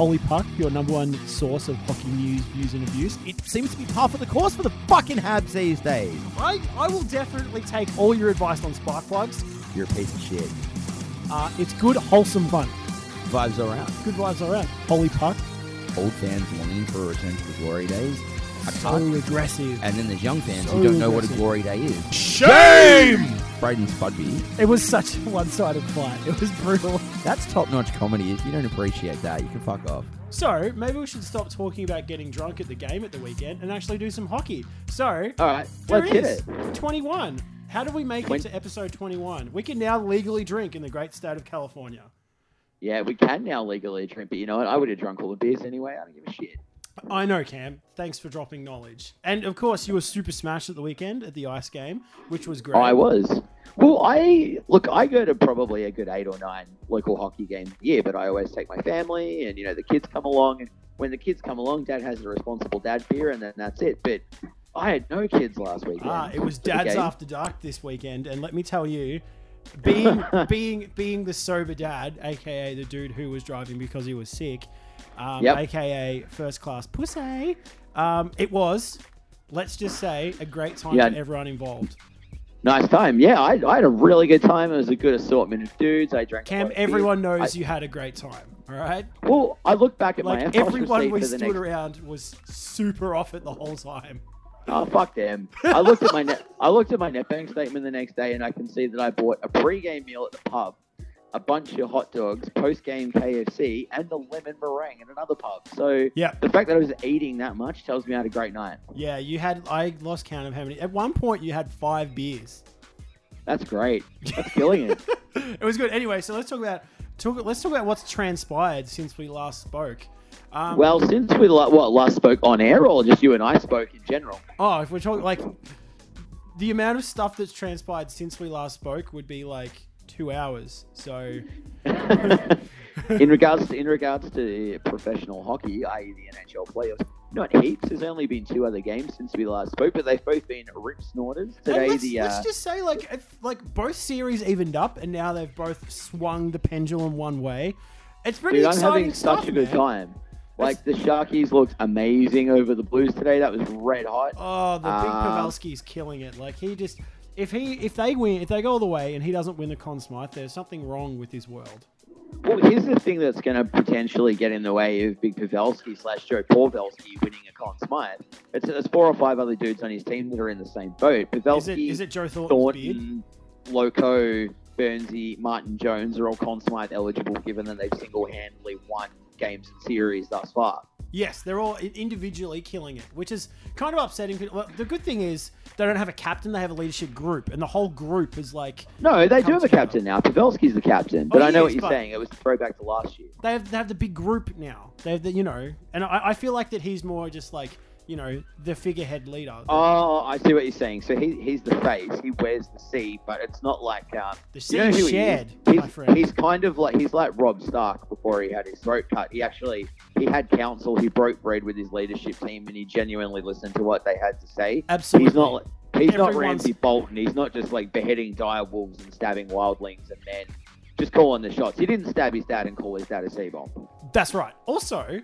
Holy Puck, your number one source of hockey news, views, and abuse. It seems to be par for the course for the fucking Habs these days. I, I will definitely take all your advice on spark plugs. You're a piece of shit. Uh, it's good, wholesome fun. Vibes around. Good vibes all around. Holy Puck, Old fans longing for a return to the glory days. A so cut. aggressive. And then there's young fans So who don't know what a glory day is. Shame! Braden Spudby. It was such a one-sided fight. It was brutal. That's top notch comedy. If you don't appreciate that, you can fuck off. So maybe we should stop talking about getting drunk at the game at the weekend and actually do some hockey. So All right, there let's hit it. 21. How do we make Twen- it to episode 21? We can now legally drink in the great state of California. Yeah, we can now legally drink, but you know what? I would have drunk all the beers anyway. I don't give a shit. I know, Cam. Thanks for dropping knowledge. And of course, you were super smashed at the weekend at the ice game, which was great. I was. Well, I look. I go to probably a good eight or nine local hockey games a year, but I always take my family, and you know the kids come along. And when the kids come along, Dad has a responsible dad beer, and then that's it. But I had no kids last weekend. Ah, it was Dad's. After Dark this weekend, and let me tell you, being being being the sober dad, aka the dude who was driving because he was sick, um, Yep. aka first class pussy, um, it was, let's just say, a great time Yeah. for everyone involved. Nice time. Yeah, I, I had a really good time. It was a good assortment of dudes. I drank. a Cam, lot of beer. everyone knows I- you had a great time. All right, Well, I look back at my like FOS everyone we stood next around was super off it the whole time. Oh fuck them! I looked at my net. I looked at my net bank statement the next day, and I can see that I bought a pre-game meal at the pub, a bunch of hot dogs, post-game KFC, and the lemon meringue in another pub. So Yeah. the fact that I was eating that much tells me I had a great night. Yeah, you had. I lost count of how many. At one point, you had five beers. That's great. That's killing it. it was good. Anyway, so let's talk about talk. Let's talk about what's transpired since we last spoke. Um, Well, since we la- what last spoke on air, or just you and I spoke in general. oh, if we're talking like the amount of stuff that's transpired since we last spoke would be like two hours. So in regards to in regards to professional hockey, i.e. the NHL playoffs, not heaps. There's only been two other games since we last spoke, but they've both been rip snorters. Today, let's, the let's uh, just say like if, like both series evened up, and now they've both swung the pendulum one way. It's pretty dude, I'm having stuff, such a good man. time. Like the Sharkies looked amazing over the Blues today. That was red hot. Oh, the big Um, Pavelski's killing it. Like he just, if he, if they win, if they go all the way, and he doesn't win the Conn Smythe, there's something wrong with his world. Well, here's the thing that's going to potentially get in the way of Big Pavelski slash Joe Pavelski winning a Conn Smythe. It's there's four or five other dudes on his team that are in the same boat. Pavelski, Is it is it Joe Thornton's beard? Thornton, Loco, Burnsy, Martin Jones are all Conn Smythe eligible, given that they've single-handedly won games and series thus far. Yes, they're all individually killing it, which is kind of upsetting. Well, The good thing is they don't have a captain; they have a leadership group, and the whole group is like No, they do have a together. captain now. Pavelski's the captain, but Oh, I know is, what you're saying. It was a throwback to last year. they have they have the big group now. They have the you know, and I, I feel like that he's more just like you know the figurehead leader. Oh, I see what you're saying. So he, he's the face. He wears the C, but it's not like um, The you know C who he shared, is? He's, he's kind of like he's like Robb Stark before he had his throat cut. He actually he had counsel. He broke bread with his leadership team, and he genuinely listened to what they had to say. Absolutely. He's not. He's not Everyone's- Ramsay Bolton. He's not just like beheading dire wolves and stabbing wildlings and then just calling the shots. He didn't stab his dad and call his dad a C bomb. That's right. Also,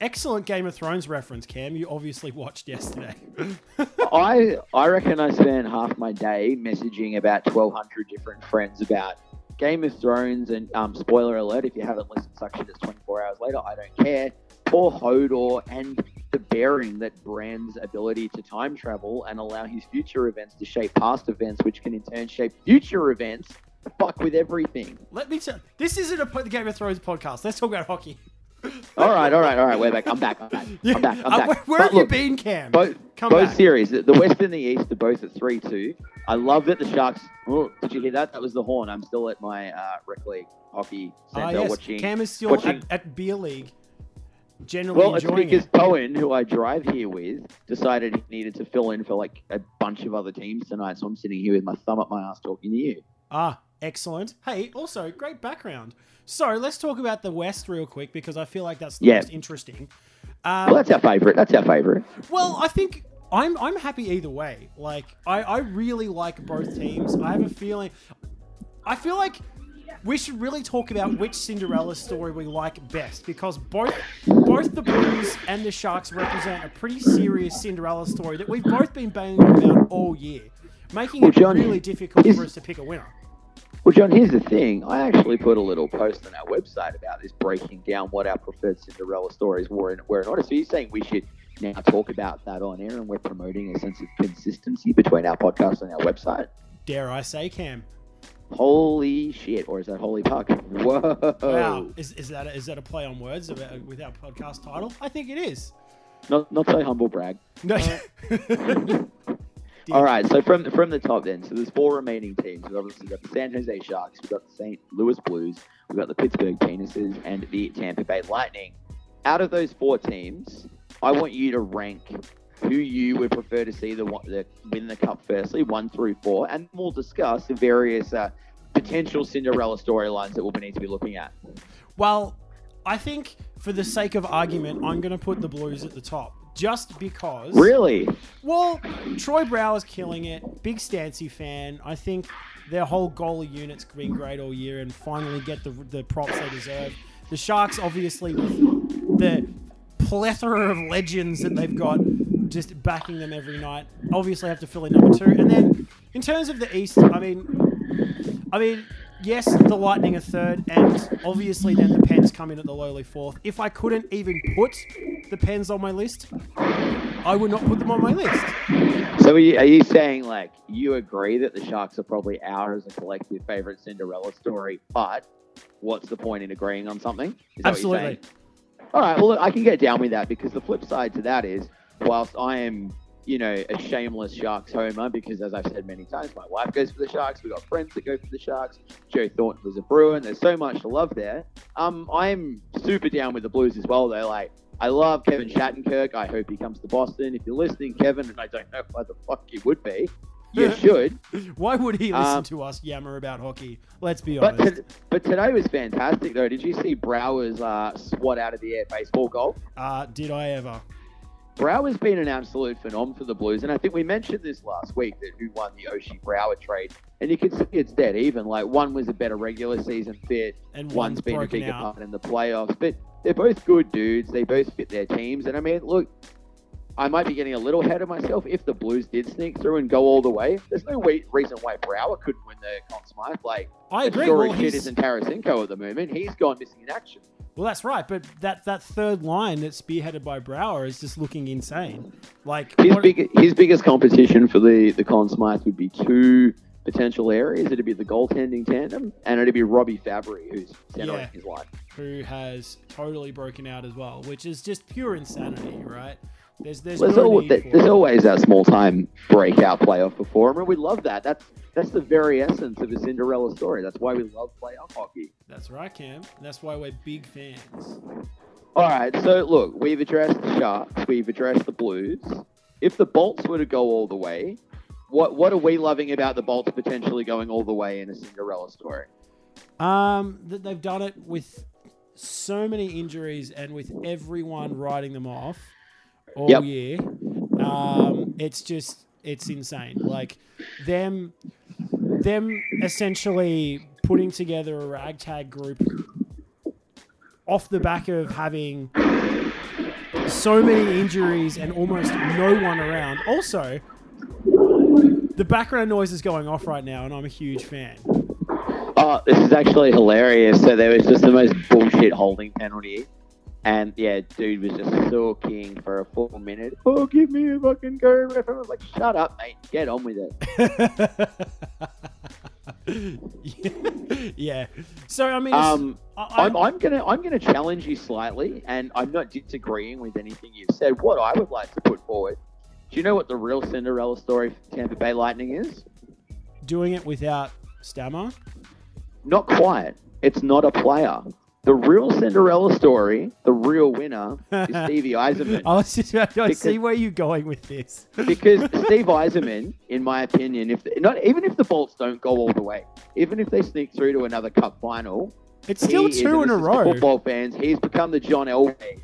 excellent Game of Thrones reference, Cam. You obviously watched yesterday. I I reckon I spent half my day messaging about twelve hundred different friends about Game of Thrones and um, spoiler alert if you haven't listened, suck shit. It's twenty four hours later. I don't care. Poor Hodor and the bearing that Bran's ability to time travel and allow his future events to shape past events, which can in turn shape future events. Fuck with everything. Let me tell. This isn't a po- Game of Thrones podcast. Let's talk about hockey. All right, all right, all right. We're back. I'm back. I'm back. I'm back. I'm Uh, back. where where have you been, Cam? both Come both back. series, the West and the East are both at three two. I love that the Sharks. Oh, did you hear that? That was the horn. I'm still at my uh, rec league hockey Ah, center yes. watching. Cam is still watching- at, at beer league. Generally well, it's because it. Cohen, who I drive here with, decided he needed to fill in for like a bunch of other teams tonight. So I'm sitting here with my thumb up my ass talking to you. Ah, excellent. Hey, also great background. So let's talk about the West real quick because I feel like that's the Yeah. most interesting. Um, Well, that's our favorite. That's our favorite. Well, I think I'm I'm happy either way. Like I, I really like both teams. I have a feeling I feel like we should really talk about which Cinderella story we like best because both both the Blues and the Sharks represent a pretty serious Cinderella story that we've both been banging about all year, making Well, it really difficult is- for us to pick a winner. Well, John, here's the thing. I actually put a little post on our website about this, breaking down what our preferred Cinderella stories were and were not. So you're saying we should now talk about that on air, and we're promoting a sense of consistency between our podcast and our website. Dare I say, Cam? Holy shit! Or is that holy puck? Whoa! Wow, is, is that a, is that a play on words about, uh, with our podcast title? I think it is. Not not so humble brag. No. Uh, All right, so from from the top then, so there's four remaining teams. We've obviously got the San Jose Sharks, we've got the St. Louis Blues, we've got the Pittsburgh Penises, and the Tampa Bay Lightning. Out of those four teams, I want you to rank who you would prefer to see the, the win the cup firstly, one through four, and we'll discuss the various uh, potential Cinderella storylines that we'll need to be looking at. Well, I think for the sake of argument, I'm going to put the Blues at the top. Just because. Really? Well, Troy Brouwer's killing it. Big Stancy fan. I think their whole goalie unit's been great all year and finally get the, the props they deserve. The Sharks, obviously, with the plethora of legends that they've got just backing them every night, obviously have to fill in number two. And then in terms of the East, I mean, I mean, yes, the Lightning are third, and obviously then the Pens come in at the lowly fourth. If I couldn't even put the Pens on my list, I would not put them on my list. So are you, are you saying like you agree that the Sharks are probably our as a collective favorite Cinderella story, but what's the point in agreeing on something? Is that what you're Absolutely. All right. Well, look, I can get down with that because the flip side to that is, whilst I am, you know, a shameless Sharks homer because, as I've said many times, my wife goes for the Sharks. We've got friends that go for the Sharks. Joe Thornton was a Bruin. There's so much to love there. Um, I'm super down with the Blues as well, though. Like, I love Kevin Shattenkirk. I hope he comes to Boston. If you're listening, Kevin, and I don't know why the fuck you would be, you should. Why would he listen Um, to us yammer about hockey? Let's be But honest. to, but today was fantastic, though. Did you see Brouwer's uh, swat out of the air baseball goal? uh, did I ever? Brouwer's been an absolute phenom for the Blues, and I think we mentioned this last week that who won the Oshie Brouwer trade, and you can see it's dead even. Like one was a better regular season fit, And one's one's been a bigger out. part in the playoffs, but they're both good dudes. They both fit their teams, and I mean, look, I might be getting a little ahead of myself. If the Blues did sneak through and go all the way, there's no way, reason why Brower couldn't win the Conn Smythe. Like I the agree. story Well, kid he's, isn't Tarasenko at the moment. He's gone missing in action. Well, that's right. But that, that third line that's spearheaded by Brouwer is just looking insane. Like, His what- big, his biggest competition for the the Conn Smythe would be two potential areas. It'd be the goaltending tandem, and it'd be Robby Fabbri, who's centering Yeah. his line. who has totally broken out as well, which is just pure insanity, right? There's there's, There's, no there's always that small time breakout playoff performer. We love that. That's that's the very essence of a Cinderella story. That's why we love playoff hockey. That's right, Cam. That's why we're big fans. All right, so look, we've addressed the Sharks, we've addressed the Blues. If the Bolts were to go all the way, what what are we loving about the Bolts potentially going all the way in a Cinderella story? Um, that they've done it with so many injuries and with everyone writing them off all Yep. year. Um, it's just it's insane. Like them, them essentially putting together a ragtag group off the back of having so many injuries and almost no one around. Also, the background noise is going off right now, and I'm a huge fan. Oh, this is actually hilarious. So there was just the most bullshit holding penalty. And yeah, dude was just sulking for a full minute. Oh, give me a fucking go, ref. I was like, shut up, mate. Get on with it. yeah. So I mean, Um, I, I- I'm, I'm gonna I'm gonna challenge you slightly, and I'm not disagreeing with anything you've said. What I would like to put forward. Do you know what the real Cinderella story for Tampa Bay Lightning is? doing it without stammer. Not quite. It's not a player. The real Cinderella story, the real winner, is Stevie Yzerman. I was just about to I see where you're going with this. because Steve Yzerman, in my opinion, if not even if the Bolts don't go all the way, even if they sneak through to another Cup final, It's still he two in a this is for row. Football fans, he's become the John Elway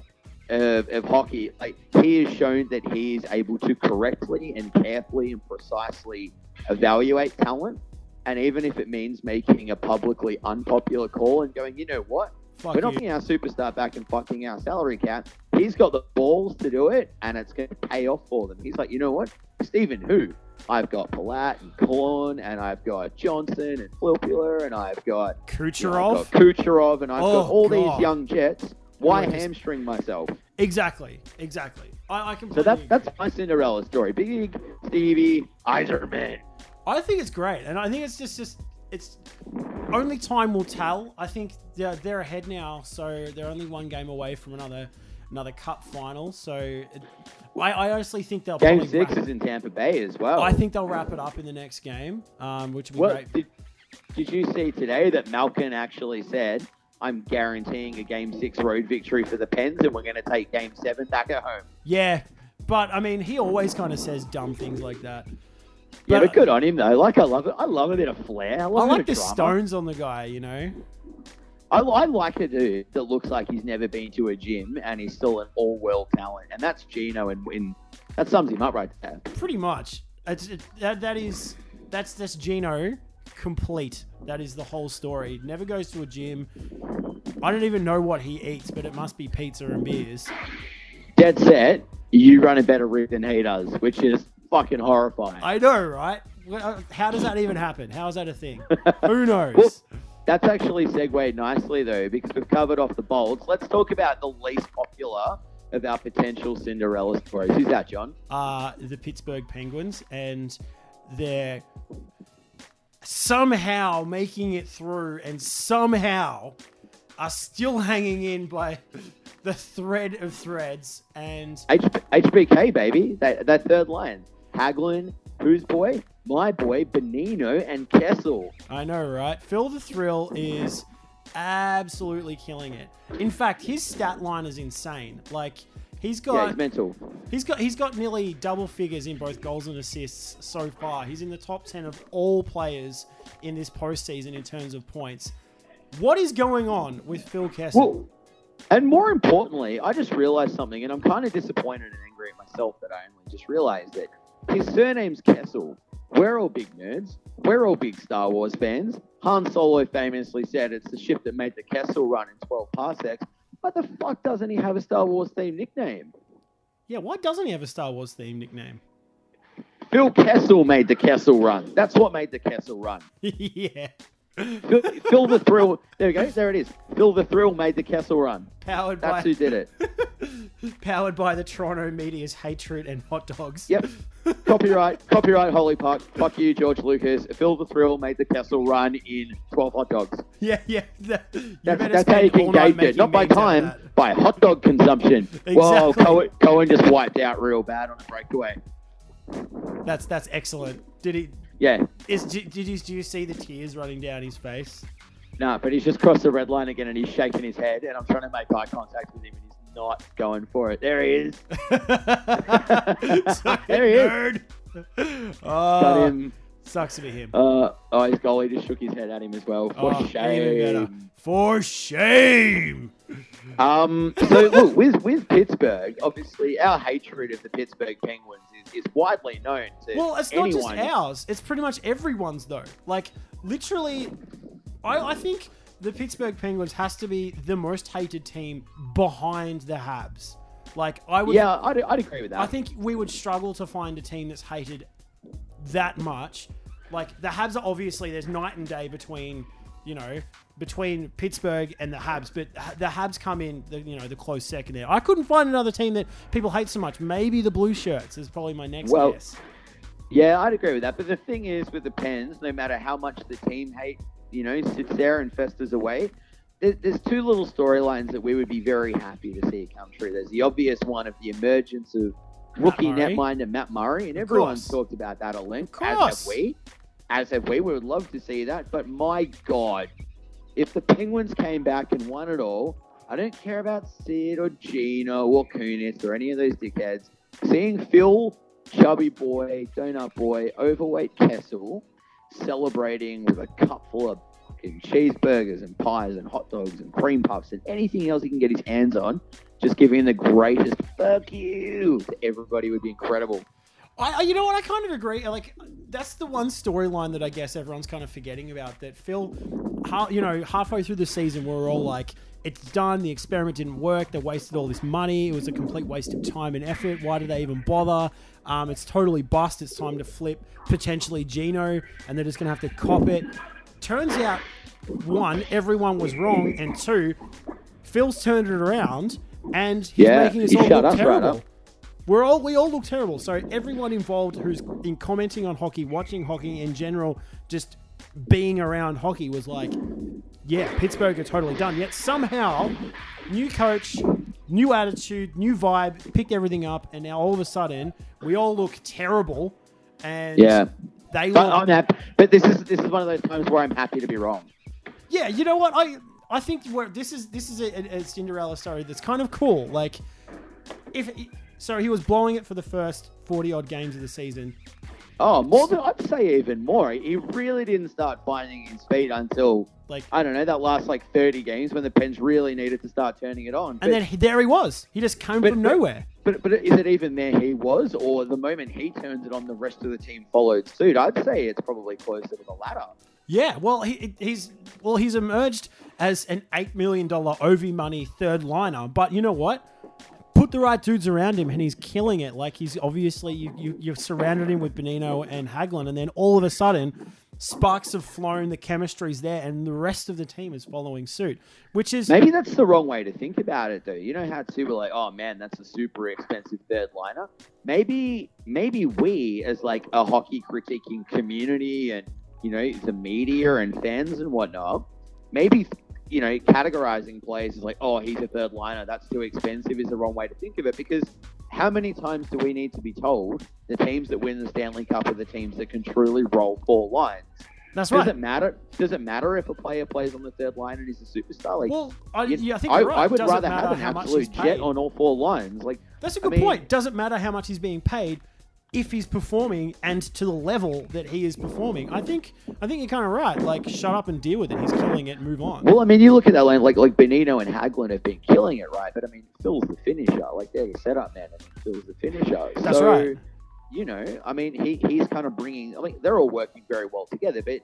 of, of hockey. Like he has shown that he is able to correctly and carefully and precisely evaluate talent. And even if it means making a publicly unpopular call and going, you know what? Fuck We're you. knocking our superstar back and fucking our salary cap. He's got the balls to do it, and it's going to pay off for them. He's like, you know what? Stephen, who? I've got Palat and Killorn, and I've got Johnson and Filppula, and I've got, you know, Kucherov. I've got Kucherov, and I've Oh, got all God. these young Jets. Why hamstring myself? Exactly. Exactly. I, I So completely. that's agree. that's my Cinderella story. Big Stevie, Yzerman. I think it's great, and I think it's just just it's only time will tell. I think they're they're ahead now, so they're only one game away from another another cup final. So it, I, I honestly think they'll Game probably six is in Tampa Bay as well. I think they'll wrap it up in the next game, um, which would be Well, great. did, did you see today that Malkin actually said, "I'm guaranteeing a Game Six road victory for the Pens, and we're going to take Game Seven back at home." Yeah, but I mean, he always kind of says dumb things like that. Yeah, But- but good on him though. Like I love it. I love a bit of flair. I I like the drama. stones on the guy, you know. I, I like a dude that looks like he's never been to a gym and he's still an all-world talent, and that's Geno. And, and that sums him up right there. Pretty much. It's, it, that that is that's that's Geno complete. That is the whole story. Never goes to a gym. I don't even know what he eats, but it must be pizza and beers. Dead set. You run a better route than he does, which is fucking horrifying. I know, right? Uh, How does that even happen? How is that a thing? Who knows? Well, That's actually segued nicely though, because we've covered off the bolts. Let's talk about the least popular of our potential Cinderella stories. Who's that, John? uh, the Pittsburgh Penguins, and they're somehow making it through, and somehow are still hanging in by the thread of threads. And H- HBK, baby. That, that third line. Hagelin, whose boy? My boy, Bonino and Kessel. I know, right? Phil the Thrill is absolutely killing it. In fact, his stat line is insane. Like he's Yeah, got he's mental. He's got he's got nearly double figures in both goals and assists so far. He's in the top ten of all players in this postseason in terms of points. What is going on with Phil Kessel? Well, and more importantly, I just realized something, and I'm kind of disappointed and angry at myself that I only just realized it. His surname's Kessel. We're all big nerds. We're all big Star Wars fans. Han Solo famously said it's the ship that made the Kessel run in 12 parsecs. Why the fuck doesn't he have a Star Wars themed nickname? yeah, why doesn't he have a Star Wars theme nickname? Phil Kessel made the Kessel run. That's what made the Kessel run. yeah, Phil, Phil the Thrill. There we go. There it is. Phil the Thrill made the Kessel run. powered by That's who did it. powered by the Toronto media's hatred and hot dogs. Yep. copyright, copyright, Holy Puck. Fuck you, George Lucas. Phil the Thrill made the castle run in 12 hot dogs. Yeah, yeah. That- you That's, that's how you can gauge it. Not by memes out of time, by hot dog consumption. Whoa, Exactly. Cohen, Cohen just wiped out real bad on a breakaway. That's that's excellent. Did he? Yeah. Is did you do you see the tears running down his face? No, but he's just crossed the red line again and he's shaking his head and I'm trying to make eye contact with him and not going for it. There he is. There he is. nerd. Got Oh, him. sucks to be him. Uh, oh, his goalie just shook his head at him as well. For Oh, shame. For shame. Um, so look, with with Pittsburgh, obviously our hatred of the Pittsburgh Penguins is, is widely known to Well, it's not just ours. It's pretty much everyone's though. Like literally, I, I think the Pittsburgh Penguins has to be the most hated team behind the Habs. Like I would. Yeah, I'd, I'd agree with that. I think we would struggle to find a team that's hated that much. Like the Habs are obviously there's night and day between you know between Pittsburgh and the Habs, but the Habs come in the you know the close second there. I couldn't find another team that people hate so much. Maybe the Blue Shirts is probably my next Well, guess. Yeah, I'd agree with that. But the thing is, with the Pens, no matter how much the team hate, you know, sits there and festers away, there, there's two little storylines that we would be very happy to see come true. There's the obvious one of the emergence of rookie netminder Matt Murray, and everyone's talked about that at length, as have we. As have we. We would love to see that. But my God, if the Penguins came back and won it all, I don't care about Sid or Geno or Kunitz or any of those dickheads. Seeing Phil, chubby boy, donut boy, overweight Kessel, celebrating with a cup full of fucking cheeseburgers and pies and hot dogs and cream puffs and anything else he can get his hands on, just giving the greatest fuck you to everybody would be incredible. I, you know what? I kind of agree. Like, that's the one storyline that I guess everyone's kind of forgetting about. That Phil, you know, halfway through the season, we are all like, "It's done. The experiment didn't work. They wasted all this money. It was a complete waste of time and effort. Why did they even bother? Um, it's totally bust. It's time to flip potentially Geno, and they're just gonna have to cop it." Turns out, one, everyone was wrong, and two, Phil's turned it around, and he's Yeah, making us all look terrible. We're all we all look terrible. So everyone involved who's in commenting on hockey, watching hockey in general, just being around hockey was like, yeah, Pittsburgh are totally done. Yet somehow, new coach, new attitude, new vibe, picked everything up, and now all of a sudden we all look terrible. And Yeah. they But look, I'm happy. But this is this is one of those times where I'm happy to be wrong. yeah, you know what? I I think where this is this is a, a Cinderella story that's kind of cool. Like, if so, he was blowing it for the first forty odd games of the season. Oh, more than I'd say even more. He really didn't start finding his feet until Like, I don't know that last like 30 games when the Pens really needed to start turning it on. and then he, there he was. He just came But- from but- nowhere. But but is it even there he was, or the moment he turns it on, the rest of the team followed suit? I'd say it's probably closer to the latter. Yeah, well, he, he's well, he's emerged as an eight million dollar OV money third liner. But you know what? Put the right dudes around him, and he's killing it. Like he's obviously you, you you've surrounded him with Bonino and Hagelin, and then all of a sudden, sparks have flown. The chemistry's there, and the rest of the team is following suit. Which is Maybe that's the wrong way to think about it, though. You know how we're like, oh man, that's a super expensive third liner. Maybe maybe we, as like a hockey critiquing community, and you know the media and fans and whatnot, maybe you know categorizing players is like, oh, he's a third liner, that's too expensive, is the wrong way to think of it. Because how many times do we need to be told the teams that win the Stanley Cup are the teams that can truly roll four lines? that's right. Does it matter? Does it matter if a player plays on the third line and he's a superstar? Like, Well, I, yeah, I think I, right. I would rather have an how much he's absolute jet on all four lines. Like, That's a good mean- point. Doesn't matter how much he's being paid if he's performing and to the level that he is performing. I think I think you're kind of right. Like shut up and deal with it. He's killing it. Move on. well, I mean, you look at that line, like like Bonino and Hagelin have been killing it, right? But I mean, Phil's the finisher. Like they're the setup man, and Phil's the finisher. That's so, right. You know, I mean, he he's kind of bringing. I mean, they're all working very well together, but.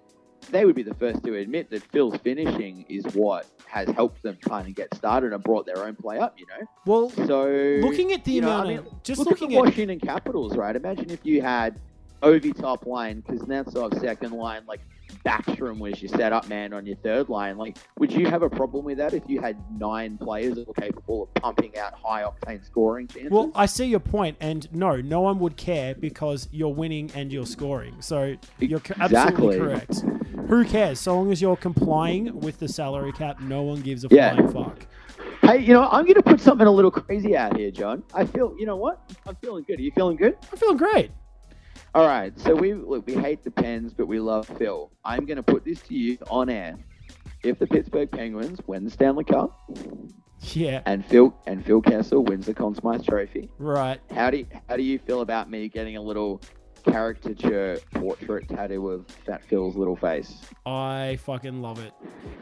They would be the first to admit that Phil's finishing is what has helped them kind of get started and brought their own play up, you know? Well, So looking at the you know, amount I mean, just look looking at at Washington Capitals, right? Imagine if you had Ovi top line, Kuznetsov second line, like Backstrom was your setup man on your third line. Like, would you have a problem with that if you had nine players that were capable of pumping out high octane scoring chances? Well, I see your point, and no, no one would care because you're winning and you're scoring. So you're co- absolutely correct. Who cares? So long as you're complying with the salary cap, no one gives a Yeah. flying fuck. hey, you know, I'm going to put something a little crazy out here, John. I feel, you know what? I'm feeling good. Are you feeling good? I'm feeling great. All right. So we look, we hate the Pens, but we love Phil. I'm going to put this to you on air. If the Pittsburgh Penguins win the Stanley Cup Yeah, and Phil and Phil Kessel wins the Conn Smythe Trophy, right. how do you, how do you feel about me getting a little caricature portrait tattoo of Fat Phil's little face? I fucking love it.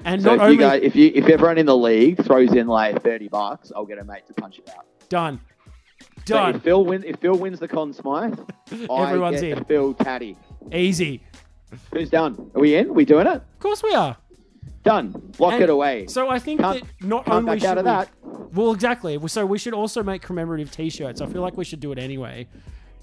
And So not if only you guys, if you if everyone in the league throws in like thirty bucks, I'll get a mate to punch it out. done, So done, if Phil win, if Phil wins the Conn Smythe, Everyone's I get in. the Phil Tatty. easy. Who's done? Are we in? we doing it? Of course we are. Done. Lock And it away. So I think Can't- that not Can't only back should out of we, that. well, exactly. So we should also make commemorative T-shirts. I feel like we should do it anyway.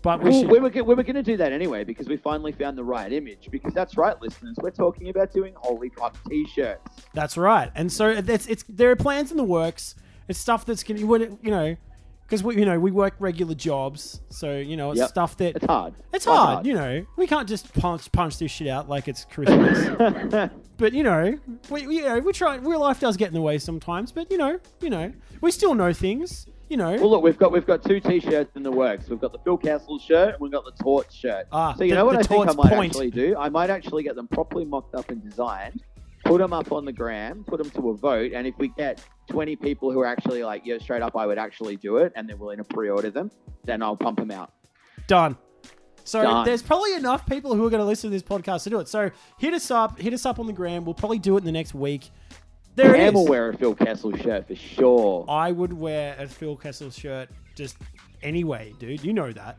But we should. we were, we were going to do that anyway because we finally found the right image. Because that's right, listeners. We're talking about doing Holy Cup t-shirts. That's right. And so it's it's there are plans in the works. It's stuff that's gonna you know because we you know we work regular jobs, so you know it's Yep. stuff that It's hard. it's Life's hard, You know, we can't just punch punch this shit out like it's Christmas. but you know, we you know we try. Real life does get in the way sometimes, but you know, you know, we still know things. You know, Well, look, we've got we've got two T-shirts in the works. We've got the Phil Kessel shirt and we've got the Torch shirt. Ah, so you the- know what I think I might point. actually do? I might actually get them properly mocked up and designed, put them up on the gram, put them to a vote, and if we get 20 people who are actually like, yeah, straight up, I would actually do it, and they're willing to pre-order them, then I'll pump them out. done. So Done. there's probably enough people who are going to listen to this podcast to do it. So hit us up, hit us up on the gram. We'll probably do it in the next week. There Cam will is. wear a Phil Kessel shirt for sure. I would wear a Phil Kessel shirt just anyway, dude. You know that.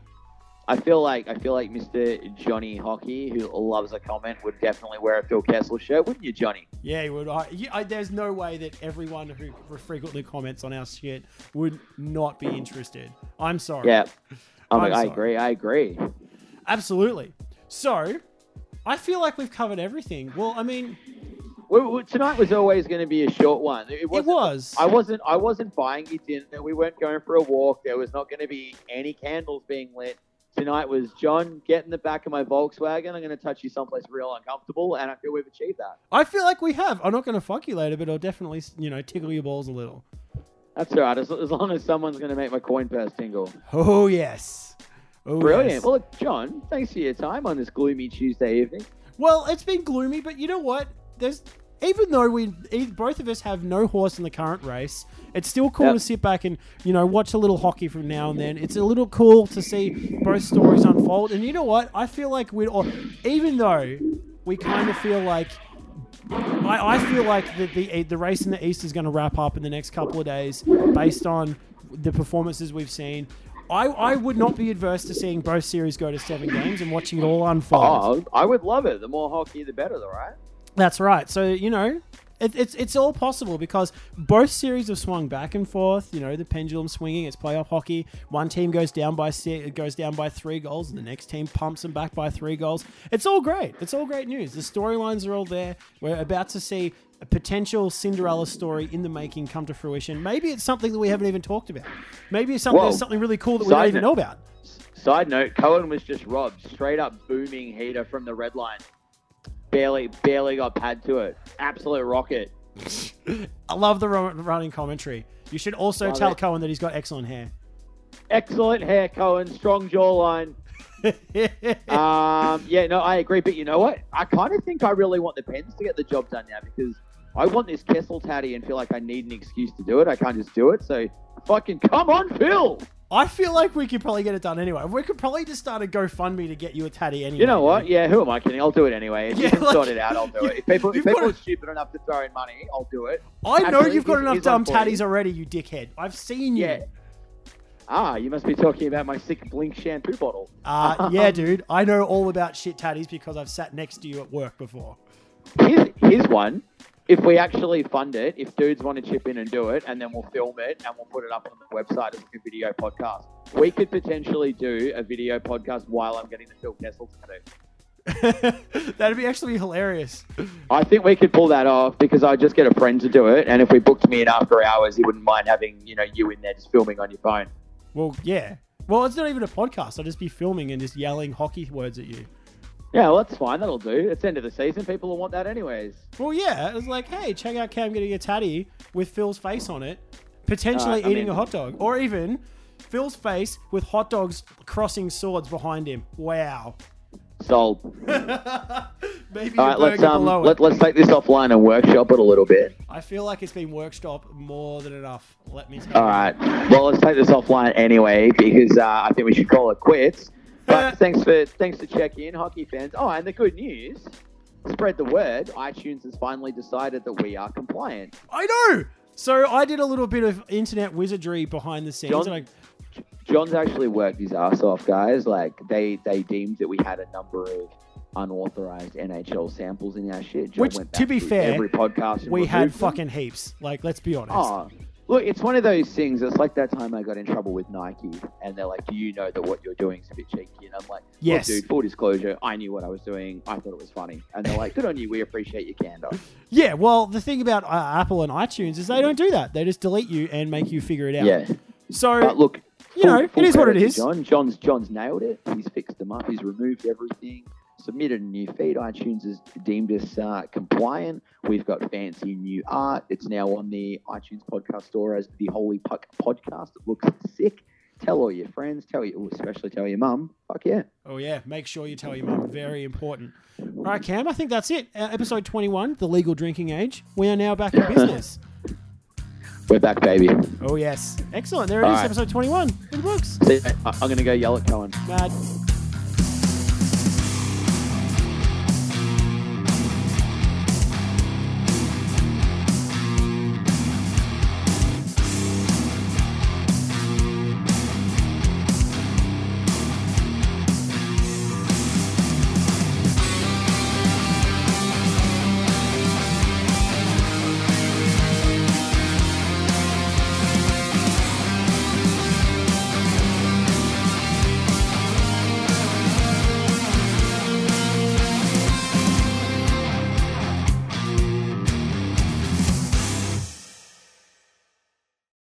I feel like I feel like Mr. Johnny Hockey, who loves a comment, would definitely wear a Phil Kessel shirt, wouldn't you, Johnny? Yeah, he would. I, you- I, there's no way that everyone who frequently comments on our shit would not be interested. I'm sorry. Yeah. I'm I'm like, I agree. I agree. Absolutely. So, I feel like we've covered everything. Well, I mean, tonight was always going to be a short one. It, it wasn't- I wasn't. I wasn't buying you dinner. We weren't going for a walk. There was not going to be any candles being lit. Tonight was John. Get in the back of my Volkswagen. I'm going to touch you someplace real uncomfortable, and I feel we've achieved that. I feel like we have. I'm not going to fuck you later, but I'll definitely, you know, tickle your balls a little. That's all right. As, as long as someone's going to make my coin purse tingle. Oh yes. Oh, Brilliant. yes. Well, look, John. Thanks for your time on this gloomy Tuesday evening. Well, it's been gloomy, but you know what? There's even though we both of us have no horse in the current race, it's still cool Yep. to sit back and you know watch a little hockey from now and then. It's a little cool to see both stories unfold. And you know what? I feel like we'd all, even though we kind of feel like. I, I feel like the, the the race in the east is going to wrap up in the next couple of days, based on the performances we've seen. I, I would not be adverse to seeing both series go to seven games and watching it all unfold. Oh, I would love it. The more hockey, the better, though, right? That's right. So you know, it, it's it's all possible because both series have swung back and forth. You know, the pendulum swinging. It's playoff hockey. One team goes down by it goes down by three goals, and the next team pumps them back by three goals. It's all great. It's all great news. The storylines are all there. We're about to see a potential Cinderella story in the making come to fruition. Maybe it's something that we haven't even talked about. Maybe it's something Whoa. something really cool that we don't even know about. Side note: Cohen was just robbed. Straight up booming heater from the red line. Barely, barely got pad to it. Absolute rocket. I love the ru- running commentary. You should also Love tell it. Cohen that he's got excellent hair. Excellent hair, Cohen. Strong jawline. Um, yeah, no, I agree. But you know what? I kind of think I really want the Pens to get the job done now because I want this Kessel tatty and feel like I need an excuse to do it. I can't just do it. So fucking come on, Phil. I feel like we could probably get it done anyway. We could probably just start a GoFundMe to get you a tatty anyway. You know what? Yeah, who am I kidding? I'll do it anyway. If Yeah, you can like, sort it out, I'll do it. If people, if people are stupid enough to throw in money, I'll do it. I know Actually, you've got enough dumb tatties already, you dickhead. I've seen you. Yeah. Ah, you must be talking about my sick Blink shampoo bottle. Uh, yeah, dude. I know all about shit tatties because I've sat next to you at work before. Here's, here's one. If we actually fund it, if dudes want to chip in and do it, and then we'll film it and we'll put it up on the website as a video podcast, we could potentially do a video podcast while I'm getting the Phil Kessel tattoo. That'd be actually hilarious. I think we could pull that off because I'd just get a friend to do it, and if we booked me in after hours, he wouldn't mind having you know you in there just filming on your phone. Well, yeah. Well, it's not even a podcast. I'll just be filming and just yelling hockey words at you. Yeah, well, that's fine. That'll do. It's the end of the season. People will want that anyways. Well, yeah. It was like, hey, check out Cam getting a tatty with Phil's face on it, potentially Uh, I eating mean- a hot dog, or even Phil's face with hot dogs crossing swords behind him. Wow. Sold. Maybe All a right, let's um, below let, it. let's take this offline and workshop it a little bit. I feel like it's been workshop more than enough. Let me tell All you. right. Well, let's take this offline anyway because uh, I think we should call it quits. But thanks for thanks for checking in, hockey fans. Oh, and the good news: spread the word. iTunes has finally decided that we are compliant. I know. So I did a little bit of internet wizardry behind the scenes. John- and I, John's actually worked his ass off, guys. Like they they deemed that we had a number of unauthorized NHL samples in our shit. John Which, to be fair, every podcast we had removed them. fucking heaps. Like, let's be honest. Oh, look, it's one of those things. It's like that time I got in trouble with Nike, and they're like, "Do you know that what you're doing is a bit cheeky?" And I'm like, "Look, Yes. dude. Full disclosure, I knew what I was doing. I thought it was funny." And they're like, "Good on you. We appreciate your candor." Yeah, well, the thing about uh, Apple and iTunes is they don't do that. They just delete you and make you figure it out. Yeah, So, but look, You know, it is what it is. John, John's John's nailed it. He's fixed them up. He's removed everything. Submitted a new feed. iTunes has deemed us uh, compliant. We've got fancy new art. It's now on the iTunes podcast store as the Holy Puck podcast. It looks sick. Tell all your friends. Tell you, especially tell your mum. Fuck yeah. oh yeah, make sure you tell your mum. Very important. All right, Cam, I think that's it. Uh, episode 21, the legal drinking age. We are now back in business. We're back, baby. Oh, yes. Excellent. There it is, All right. episode 21 in the books. See, I'm going to go yell at Cohen. Mad.